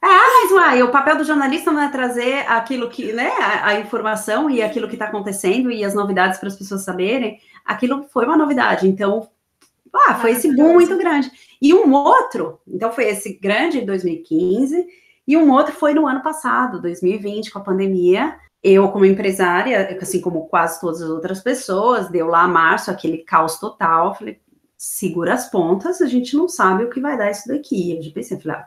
Ah, mas uai, o papel do jornalista não é trazer aquilo que, né, a, a informação e aquilo que está acontecendo e as novidades para as pessoas saberem. Aquilo foi uma novidade, então, ah, foi esse boom muito grande. E um outro, então foi esse grande de 2015, e um outro foi no ano passado, 2020, com a pandemia. Eu, como empresária, assim como quase todas as outras pessoas, deu lá março aquele caos total. Falei, segura as pontas, a gente não sabe o que vai dar isso daqui. Eu pensei, falei, ah,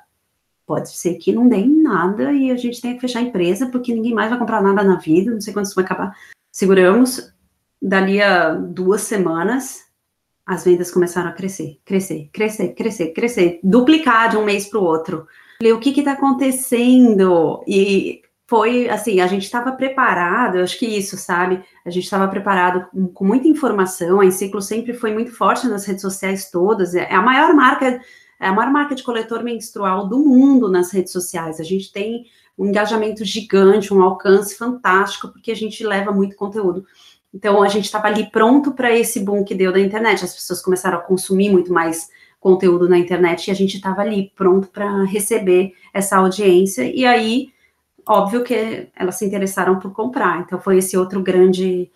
pode ser que não dê nada e a gente tenha que fechar a empresa porque ninguém mais vai comprar nada na vida, não sei quando isso vai acabar. Seguramos, dali a duas semanas, as vendas começaram a crescer, crescer, crescer, crescer, crescer, duplicar de um mês para o outro. Falei, o que está acontecendo? E foi assim, a gente estava preparado, eu acho que isso, sabe? A gente estava preparado com, com, muita informação, a Enciclo sempre foi muito forte nas redes sociais todas, é a maior marca, é a maior marca de coletor menstrual do mundo nas redes sociais. A gente tem um engajamento gigante, um alcance fantástico, porque a gente leva muito conteúdo. Então, a gente estava ali pronto para esse boom que deu da internet. As pessoas começaram a consumir muito mais conteúdo na internet e a gente estava ali pronto para receber essa audiência. E aí, óbvio que elas se interessaram por comprar. Então, foi esse outro grande,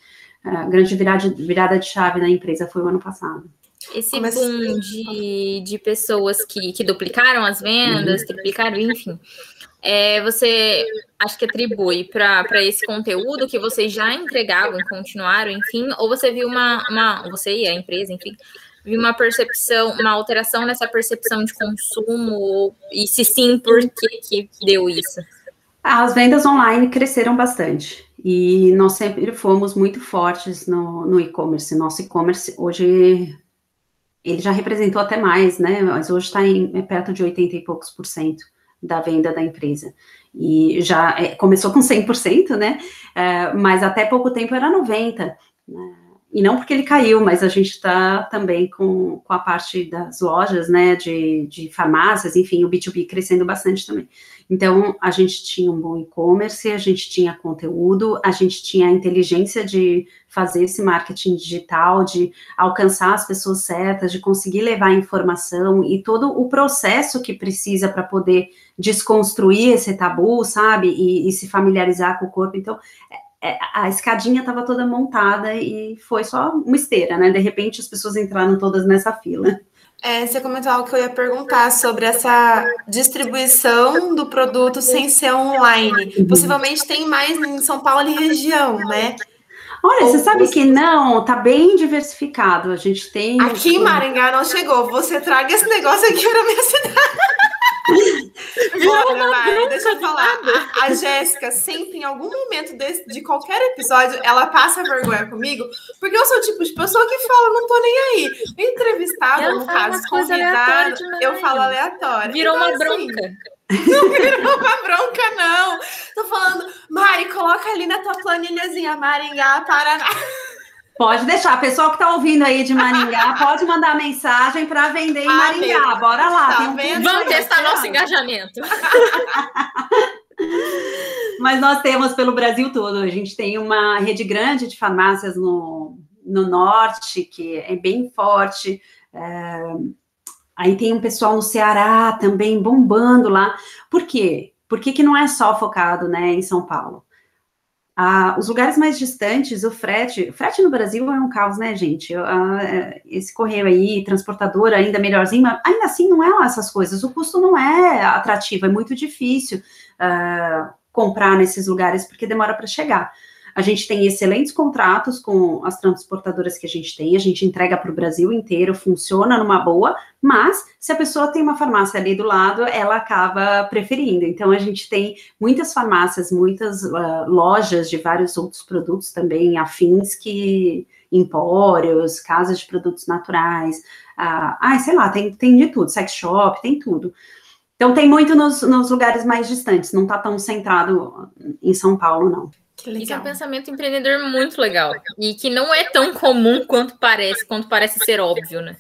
uh, grande virada, virada de chave na empresa, foi o ano passado. Esse boom de, de pessoas que, que duplicaram as vendas, uhum. triplicaram, enfim é, você acho que atribui para esse conteúdo que vocês já entregavam continuaram, enfim, ou você viu uma, uma você e a empresa, enfim, viu uma percepção, uma alteração nessa percepção de consumo, e se sim, por que, que deu isso? As vendas online cresceram bastante e nós sempre fomos muito fortes no, no e-commerce. Nosso e-commerce hoje ele já representou até mais, né? Mas hoje está em é perto de 80 e poucos por cento da venda da empresa. E já é, começou com 100%, né? É, mas até pouco tempo era 90%. Né? E não porque ele caiu, mas a gente está também com, com a parte das lojas, né? De, de farmácias, enfim, o B2B crescendo bastante também. Então, a gente tinha um bom e-commerce, a gente tinha conteúdo, a gente tinha a inteligência de fazer esse marketing digital, de alcançar as pessoas certas, de conseguir levar informação e todo o processo que precisa para poder desconstruir esse tabu, sabe? E, e, se familiarizar com o corpo. Então, é, é a escadinha estava toda montada e foi só uma esteira, né? De repente, as pessoas entraram todas nessa fila. É, você comentou algo que eu ia perguntar sobre essa distribuição do produto sem ser online. Uhum. Possivelmente tem mais em São Paulo e região, né? Olha, você sabe que não, tá bem diversificado. A gente tem. Aqui em Maringá não chegou. Você traga esse negócio aqui para minha cidade. Olha, Mari, deixa eu falar. A, a Jéssica, sempre, em algum momento desse, de qualquer episódio, ela passa vergonha comigo, porque eu sou o tipo de pessoa que fala, não tô nem aí. Entrevistado, eu no caso, convidado, eu falo aleatório. Virou então, uma assim, bronca. Não virou uma bronca, não. Tô falando, Mari, coloca ali na tua planilhazinha, Maringá, Paraná. Pode deixar. Pessoal que está ouvindo aí de Maringá, pode mandar mensagem para vender em ah, Maringá. Bora lá. Tá um Vamos testar nosso engajamento. Mas nós temos pelo Brasil todo. A gente tem uma rede grande de farmácias no, no norte, que é bem forte. É, aí tem um pessoal no Ceará também bombando lá. Por quê? Por que, que não é só focado né, em São Paulo? Ah, os lugares mais distantes, o frete, frete no Brasil é um caos, né, gente? Ah, esse correio aí, transportador ainda melhorzinho, mas ainda assim não é lá essas coisas. O custo não é atrativo, é muito difícil ah, comprar nesses lugares porque demora para chegar. A gente tem excelentes contratos com as transportadoras que a gente tem, a gente entrega para o Brasil inteiro, funciona numa boa, mas se a pessoa tem uma farmácia ali do lado, ela acaba preferindo. Então, a gente tem muitas farmácias, muitas uh, lojas de vários outros produtos também afins que empórios, casas de produtos naturais, uh, ah, sei lá, tem, tem de tudo, sex shop, tem tudo. Então, tem muito nos, nos lugares mais distantes, não está tão centrado em São Paulo, não. Isso é um pensamento empreendedor muito legal. E que não é tão comum quanto parece, quanto parece ser óbvio, né?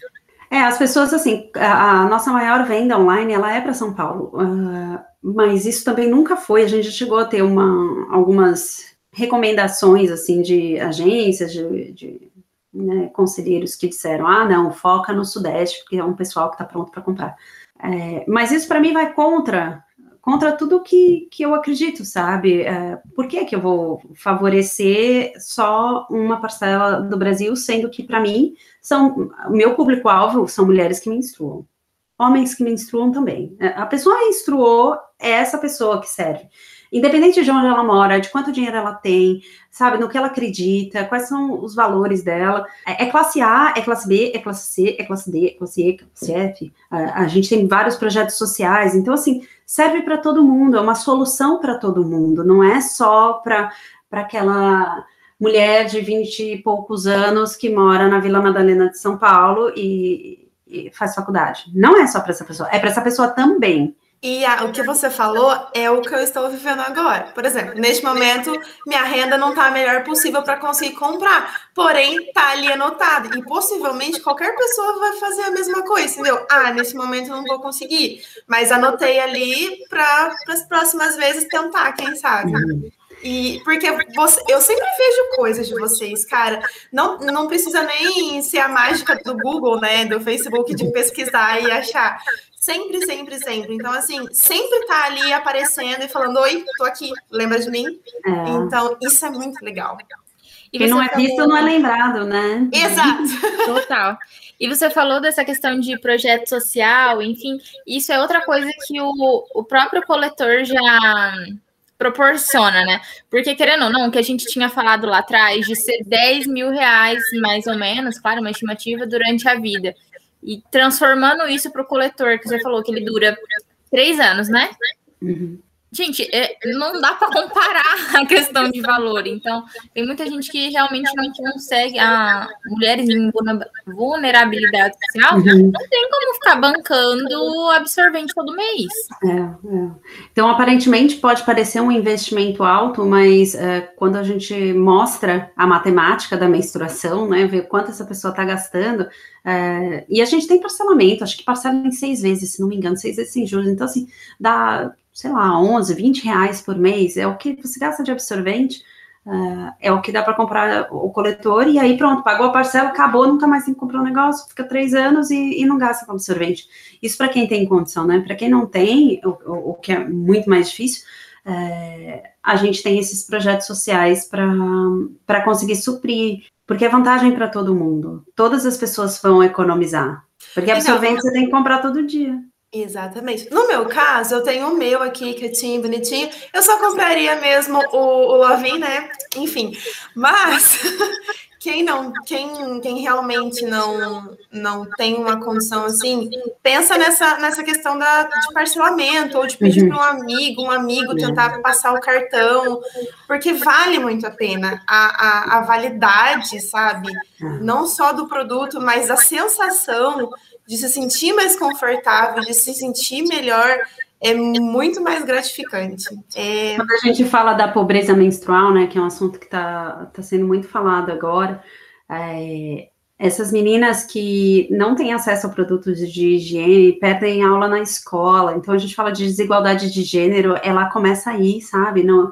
É, as pessoas, assim, a, a nossa maior venda online, ela é para São Paulo. Uh, mas isso também nunca foi. A gente já chegou a ter uma, algumas recomendações, assim, de agências, de, de né, conselheiros que disseram, ah, não, foca no Sudeste, porque é um pessoal que está pronto para comprar. É, mas isso, para mim, vai contra contra tudo que, que eu acredito, sabe? É, por que, que eu vou favorecer só uma parcela do Brasil, sendo que, para mim, são o meu público-alvo são mulheres que menstruam. Homens que menstruam também. É, a pessoa menstruou, é essa pessoa que serve. Independente de onde ela mora, de quanto dinheiro ela tem, sabe, no que ela acredita, quais são os valores dela. É, é classe A, é classe B, é classe C, é classe D, é classe E, é classe F. A, a gente tem vários projetos sociais, então, assim, serve para todo mundo, é uma solução para todo mundo, não é só para aquela mulher de vinte e poucos anos que mora na Vila Madalena de São Paulo e, e faz faculdade. Não é só para essa pessoa, é para essa pessoa também. E a, o que você falou é o que eu estou vivendo agora. Por exemplo, neste momento, minha renda não está a melhor possível para conseguir comprar, porém está ali anotado. E possivelmente qualquer pessoa vai fazer a mesma coisa, entendeu? Ah, nesse momento eu não vou conseguir, mas anotei ali para as próximas vezes tentar, quem sabe. E porque você, eu sempre vejo coisas de vocês, cara. Não, não precisa nem ser a mágica do Google, né? Do Facebook de pesquisar e achar. Sempre, sempre, sempre. Então, assim, sempre tá ali aparecendo e falando: Oi, tô aqui, lembra de mim? É. Então, isso é muito legal. E Quem não é visto não é lembrado, né? Exato. Total. E você falou dessa questão de projeto social, enfim, isso é outra coisa que o, o próprio coletor já proporciona, né? Porque, querendo ou não, o que a gente tinha falado lá atrás de ser 10 mil reais, mais ou menos, claro, uma estimativa, durante a vida. E transformando isso para o coletor, que você falou que ele dura três anos, né? Uhum. Gente, é, não dá para comparar a questão de valor. Então, tem muita gente que realmente não consegue. A mulheres em vulnerabilidade social uhum. não tem como ficar bancando absorvente todo mês. É, é. Então, aparentemente, pode parecer um investimento alto, mas é, quando a gente mostra a matemática da menstruação, né, ver quanto essa pessoa está gastando, é, e a gente tem parcelamento, acho que parcela em seis vezes, se não me engano, seis vezes sem juros. Então, assim, dá sei lá, 11, 20 reais por mês, é o que você gasta de absorvente, uh, é o que dá para comprar o coletor, e aí pronto, pagou a parcela, acabou, nunca mais tem que comprar um negócio, fica três anos e, e não gasta com absorvente. Isso para quem tem condição, né? Para quem não tem, o, o, que é muito mais difícil, é, a gente tem esses projetos sociais para conseguir suprir, porque é vantagem para todo mundo. Todas as pessoas vão economizar. Porque absorvente você tem que comprar todo dia. Exatamente. No meu caso, eu tenho o meu aqui, quietinho, bonitinho. Eu só compraria mesmo o, o Lovin, né? Enfim. Mas quem não, quem, quem realmente não, não tem uma condição assim, pensa nessa, nessa questão da, de parcelamento, ou de pedir uhum. para um amigo, um amigo tentar passar o cartão, porque vale muito a pena a, a, a validade, sabe? Ah. Não só do produto, mas a sensação de se sentir mais confortável, de se sentir melhor, é muito mais gratificante. É... Quando a gente fala da pobreza menstrual, né, que é um assunto que está tá sendo muito falado agora, é, essas meninas que não têm acesso a produtos de higiene perdem aula na escola. Então a gente fala de desigualdade de gênero, ela começa aí, sabe? No,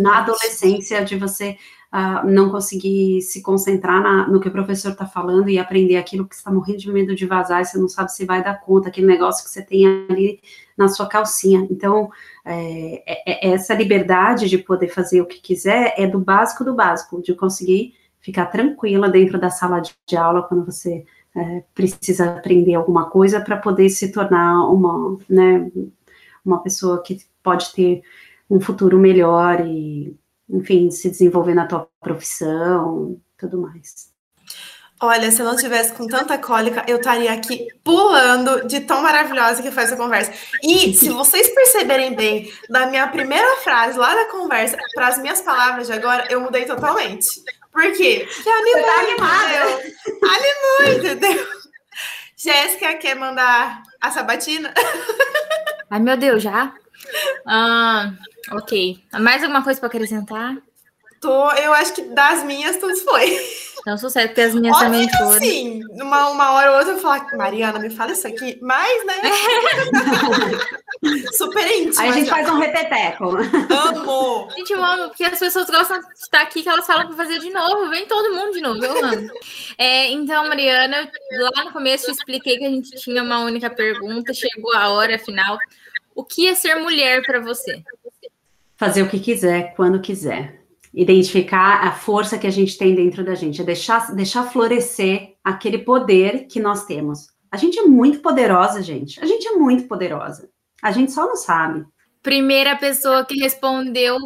na adolescência de você uh, não conseguir se concentrar na, no que o professor está falando e aprender aquilo que está morrendo de medo de vazar e você não sabe se vai dar conta, aquele negócio que você tem ali na sua calcinha. Então, é, é, é, essa liberdade de poder fazer o que quiser é do básico do básico, de conseguir ficar tranquila dentro da sala de, de aula quando você é, precisa aprender alguma coisa para poder se tornar uma, né, uma pessoa que pode ter um futuro melhor e enfim, se desenvolver na tua profissão, tudo mais. Olha, se eu não tivesse com tanta cólica, eu estaria aqui pulando de tão maravilhosa que foi essa conversa. E se vocês perceberem bem, da minha primeira frase lá da conversa para as minhas palavras de agora, eu mudei totalmente. Por quê? Porque animou, tá animada. Animou, entendeu? Jéssica quer mandar a sabatina? Ai, meu Deus, já? Ah, Ok. Mais alguma coisa para acrescentar? Tô, eu acho que das minhas tudo foi. Então, sucesso, porque as minhas Óbvio também foram. Sim, uma, uma hora ou outra eu falo, Mariana, me fala isso aqui, mas, né? Super íntimo. Aí a gente já. faz um repeteco. Amo! Gente, eu amo, porque as pessoas gostam de estar aqui, que elas falam para fazer de novo. Vem todo mundo de novo, eu amo. É, então, Mariana, lá no começo eu expliquei que a gente tinha uma única pergunta, chegou a hora final. O que é ser mulher para você? fazer o que quiser, quando quiser. Identificar a força que a gente tem dentro da gente, é deixar, deixar florescer aquele poder que nós temos. A gente é muito poderosa, gente. A gente é muito poderosa. A gente só não sabe. Primeira pessoa que respondeu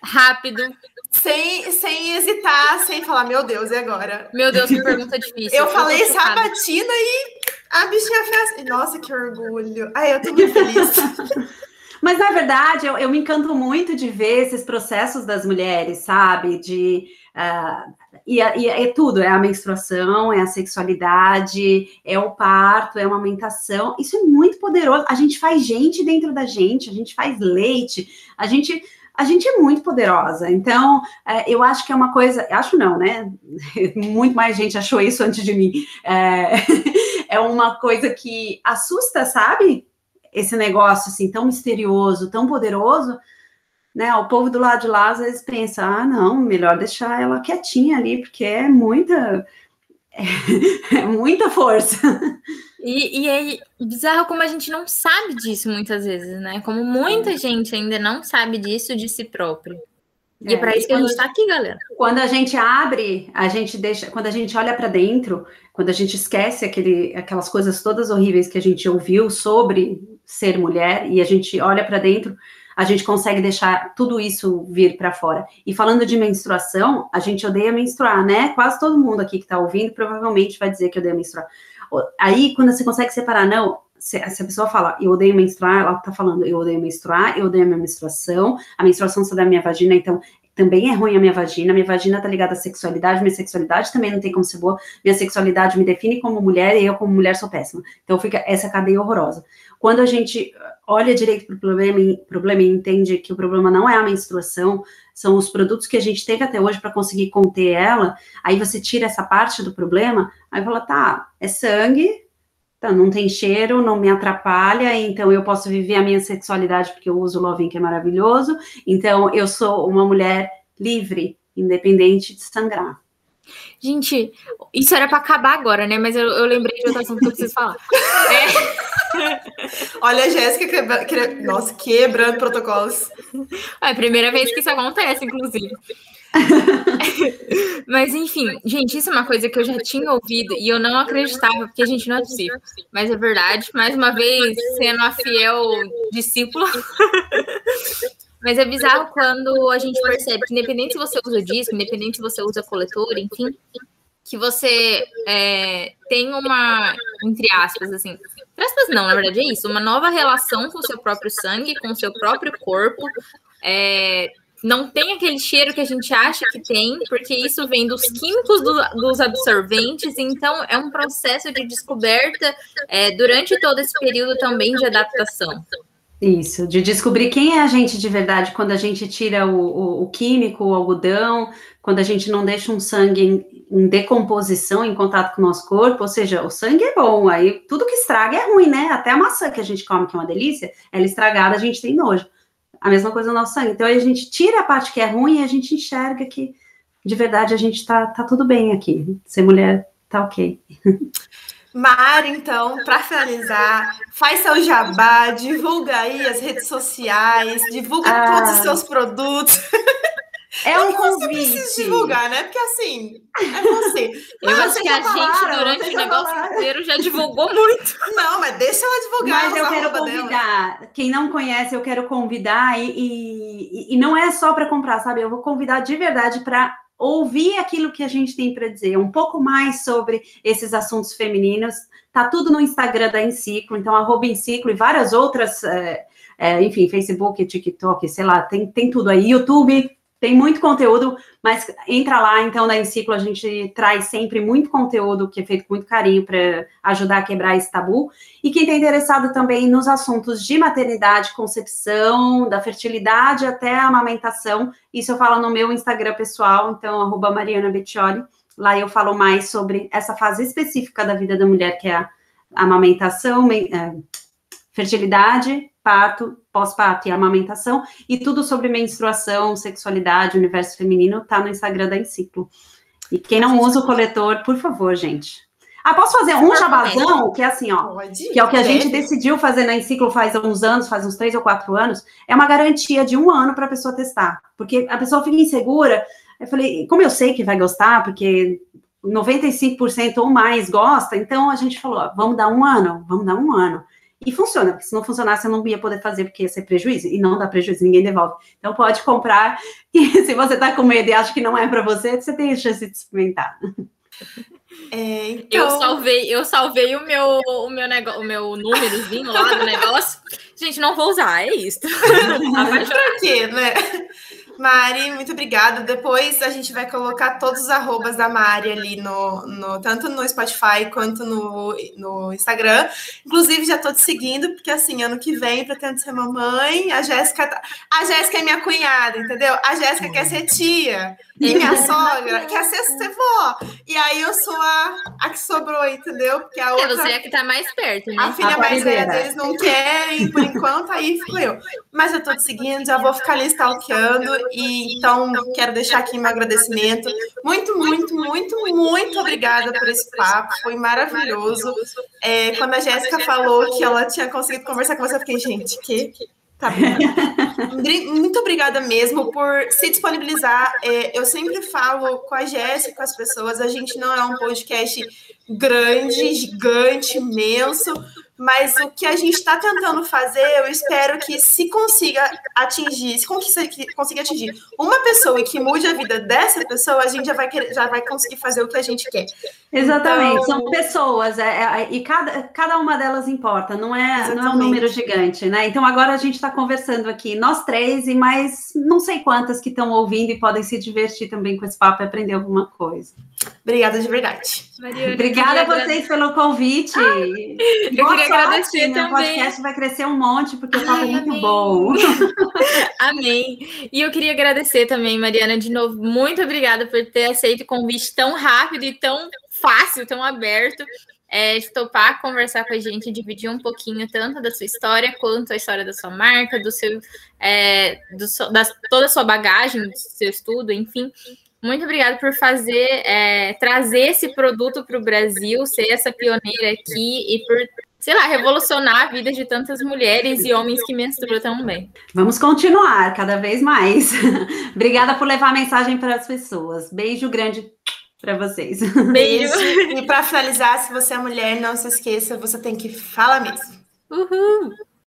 rápido. Sem, sem hesitar, sem falar, meu Deus, e agora? Meu Deus, que pergunta difícil. Eu, eu falei sabatina e a bichinha fez assim. Nossa, que orgulho. Ai, eu tô muito feliz. Mas, na verdade, eu, eu me encanto muito de ver esses processos das mulheres, sabe? De. Uh, e, e, é tudo, é a menstruação, é a sexualidade, é o parto, é a amamentação. Isso é muito poderoso. A gente faz gente dentro da gente, a gente faz leite, a gente a gente é muito poderosa. Então, é, eu acho que é uma coisa, acho não, né? Muito mais gente achou isso antes de mim. É, é uma coisa que assusta, sabe? Esse negócio assim tão misterioso, tão poderoso, né? O povo do lado de lá às vezes pensa, ah, não, melhor deixar ela quietinha ali, porque é muita, é, é muita força. E, e é bizarro como a gente não sabe disso muitas vezes, né? Como muita gente ainda não sabe disso de si próprio. E é, para isso que a gente está aqui, galera. Quando a gente abre, a gente deixa, quando a gente olha para dentro, quando a gente esquece aquele, aquelas coisas todas horríveis que a gente ouviu sobre ser mulher e a gente olha para dentro, a gente consegue deixar tudo isso vir para fora. E falando de menstruação, a gente odeia menstruar, né? Quase todo mundo aqui que está ouvindo provavelmente vai dizer que odeia menstruar. Aí, quando você consegue separar, não, se, se, a pessoa fala, eu odeio menstruar, ela tá falando, eu odeio menstruar, eu odeio a minha menstruação, a menstruação sai da minha vagina, então também é ruim a minha vagina, minha vagina tá ligada à sexualidade, minha sexualidade também não tem como ser boa, minha sexualidade me define como mulher e eu como mulher sou péssima. Então fica essa cadeia horrorosa. Quando a gente olha direito para o problema, problema e entende que o problema não é a menstruação, são os produtos que a gente teve até hoje para conseguir conter ela, aí você tira essa parte do problema, aí fala, tá, é sangue, não tem cheiro, não me atrapalha, então eu posso viver a minha sexualidade porque eu uso o Loving, que é maravilhoso, então eu sou uma mulher livre, independente de sangrar. Gente, isso era para acabar agora, né? Mas eu, eu lembrei de outra assunto que eu preciso falar. É... Olha a Jéssica, quebra... Que... nossa, quebrando protocolos. É a primeira vez que isso acontece, inclusive. Mas enfim, gente, isso é uma coisa que eu já tinha ouvido e eu não acreditava, porque a gente não é possível. Mas é verdade, mais uma vez, sendo a fiel discípula. Mas é bizarro quando a gente percebe que, independente se você usa disco, independente se você usa coletor, enfim, que você é, tem uma, entre aspas, assim, entre aspas não, na verdade é isso, uma nova relação com o seu próprio sangue, com o seu próprio corpo, é, não tem aquele cheiro que a gente acha que tem, porque isso vem dos químicos do, dos absorventes, então é um processo de descoberta é, durante todo esse período também de adaptação. Isso, de descobrir quem é a gente de verdade quando a gente tira o, o, o químico, o algodão, quando a gente não deixa um sangue em, em, decomposição em contato com o nosso corpo, ou seja, o sangue é bom, aí tudo que estraga é ruim, né? Até a maçã que a gente come, que é uma delícia, ela estragada, a gente tem nojo. A mesma coisa no nosso sangue. Então aí a gente tira a parte que é ruim e a gente enxerga que de verdade a gente tá, tá tudo bem aqui. Ser mulher tá ok. Mar, então, para finalizar, faz seu jabá, divulga aí as redes sociais, divulga ah, todos os seus produtos. É um convite. Você divulgar, né? Porque assim, é você. Eu acho que a gente, durante o negócio falaram. inteiro, já divulgou muito. Não, mas deixa ela divulgar. Mas eu quero convidar. Dela. Quem não conhece, eu quero convidar. E, e, e não é só para comprar, sabe? Eu vou convidar de verdade para ouvir aquilo que a gente tem para dizer, um pouco mais sobre esses assuntos femininos. Tá tudo no Instagram da Enciclo, então arroba Enciclo e várias outras, é, é, enfim, Facebook, TikTok, sei lá, tem, tem tudo aí, YouTube, tem muito conteúdo, mas entra lá, então, na Enciclo, a gente traz sempre muito conteúdo que é feito com muito carinho para ajudar a quebrar esse tabu. E quem está interessado também nos assuntos de maternidade, concepção, da fertilidade até a amamentação, isso eu falo no meu Instagram pessoal, então, arroba Mariana Bettioli. Lá eu falo mais sobre essa fase específica da vida da mulher, que é a amamentação, é, fertilidade, parto, pós-parto e amamentação, e tudo sobre menstruação, sexualidade, universo feminino, tá no Instagram da Enciclo. E quem não usa o coletor, por favor, gente. Ah, posso fazer um jabazão, que é assim, ó, Pode, que é o que a gente decidiu fazer na Enciclo faz uns anos, faz uns três ou quatro anos, é uma garantia de um ano para a pessoa testar, porque a pessoa fica insegura. Eu falei, como eu sei que vai gostar, porque 95% ou mais gosta, então a gente falou, ó, vamos dar um ano, vamos dar um ano. E funciona, porque se não funcionasse, eu não ia poder fazer, porque ia ser prejuízo. E não dá prejuízo, ninguém devolve. Então pode comprar. E se você está com medo e acha que não é para você, você tem a chance de experimentar. É, então... Eu salvei, eu salvei o meu, o meu negócio, o meu númerozinho lá do negócio. Gente, não vou usar, é isso. pra quê, né? Mari, muito obrigada. Depois a gente vai colocar todos os arrobas da Mari ali no, no tanto no Spotify quanto no, no Instagram. Inclusive, já tô te seguindo, porque assim, ano que vem pretendo ser mamãe. A Jéssica tá... A Jéssica é minha cunhada, entendeu? A Jéssica quer ser tia. E minha sogra quer ser, ser vó. E aí eu sou a, a que sobrou, entendeu? Porque a outra. Você é que tá mais perto, né? A filha a mais velha deles não querem, por enquanto, aí fico eu. Mas eu tô te seguindo, já vou ficar ali stalkeando e então quero deixar aqui meu agradecimento. Muito, muito, muito, muito obrigada por esse papo. Foi maravilhoso. É, quando a Jéssica falou que ela tinha conseguido conversar com você, eu fiquei, gente, que. Tá. Muito obrigada mesmo por se disponibilizar. É, eu sempre falo com a Jéssica, com as pessoas, a gente não é um podcast grande, gigante, imenso, mas o que a gente está tentando fazer, eu espero que se consiga atingir, se consiga atingir uma pessoa e que mude a vida dessa pessoa, a gente já vai, querer, já vai conseguir fazer o que a gente quer. Exatamente, então, são pessoas, é, é, e cada, cada uma delas importa, não é, não é um número gigante, né? Então agora a gente está conversando aqui, nós três e mais não sei quantas que estão ouvindo e podem se divertir também com esse papo e aprender alguma coisa. Obrigada de verdade. Mariana, Obrigada a vocês pelo convite. Eu queria agradecer também. O podcast vai crescer um monte, porque o papo é muito amém. bom. amém. E eu queria agradecer também, Mariana, de novo. Muito obrigada por ter aceito o convite tão rápido e tão fácil, tão aberto. É, topar conversar com a gente, dividir um pouquinho tanto da sua história quanto a história da sua marca, do seu, é, do, da, toda a sua bagagem, do seu estudo, enfim. Muito obrigada por fazer, é, trazer esse produto para o Brasil, ser essa pioneira aqui e por, sei lá, revolucionar a vida de tantas mulheres e homens que menstruam também. Vamos continuar cada vez mais. obrigada por levar a mensagem para as pessoas. Beijo grande para vocês. Beijo. E para finalizar, se você é mulher, não se esqueça, você tem que falar mesmo. Uhul.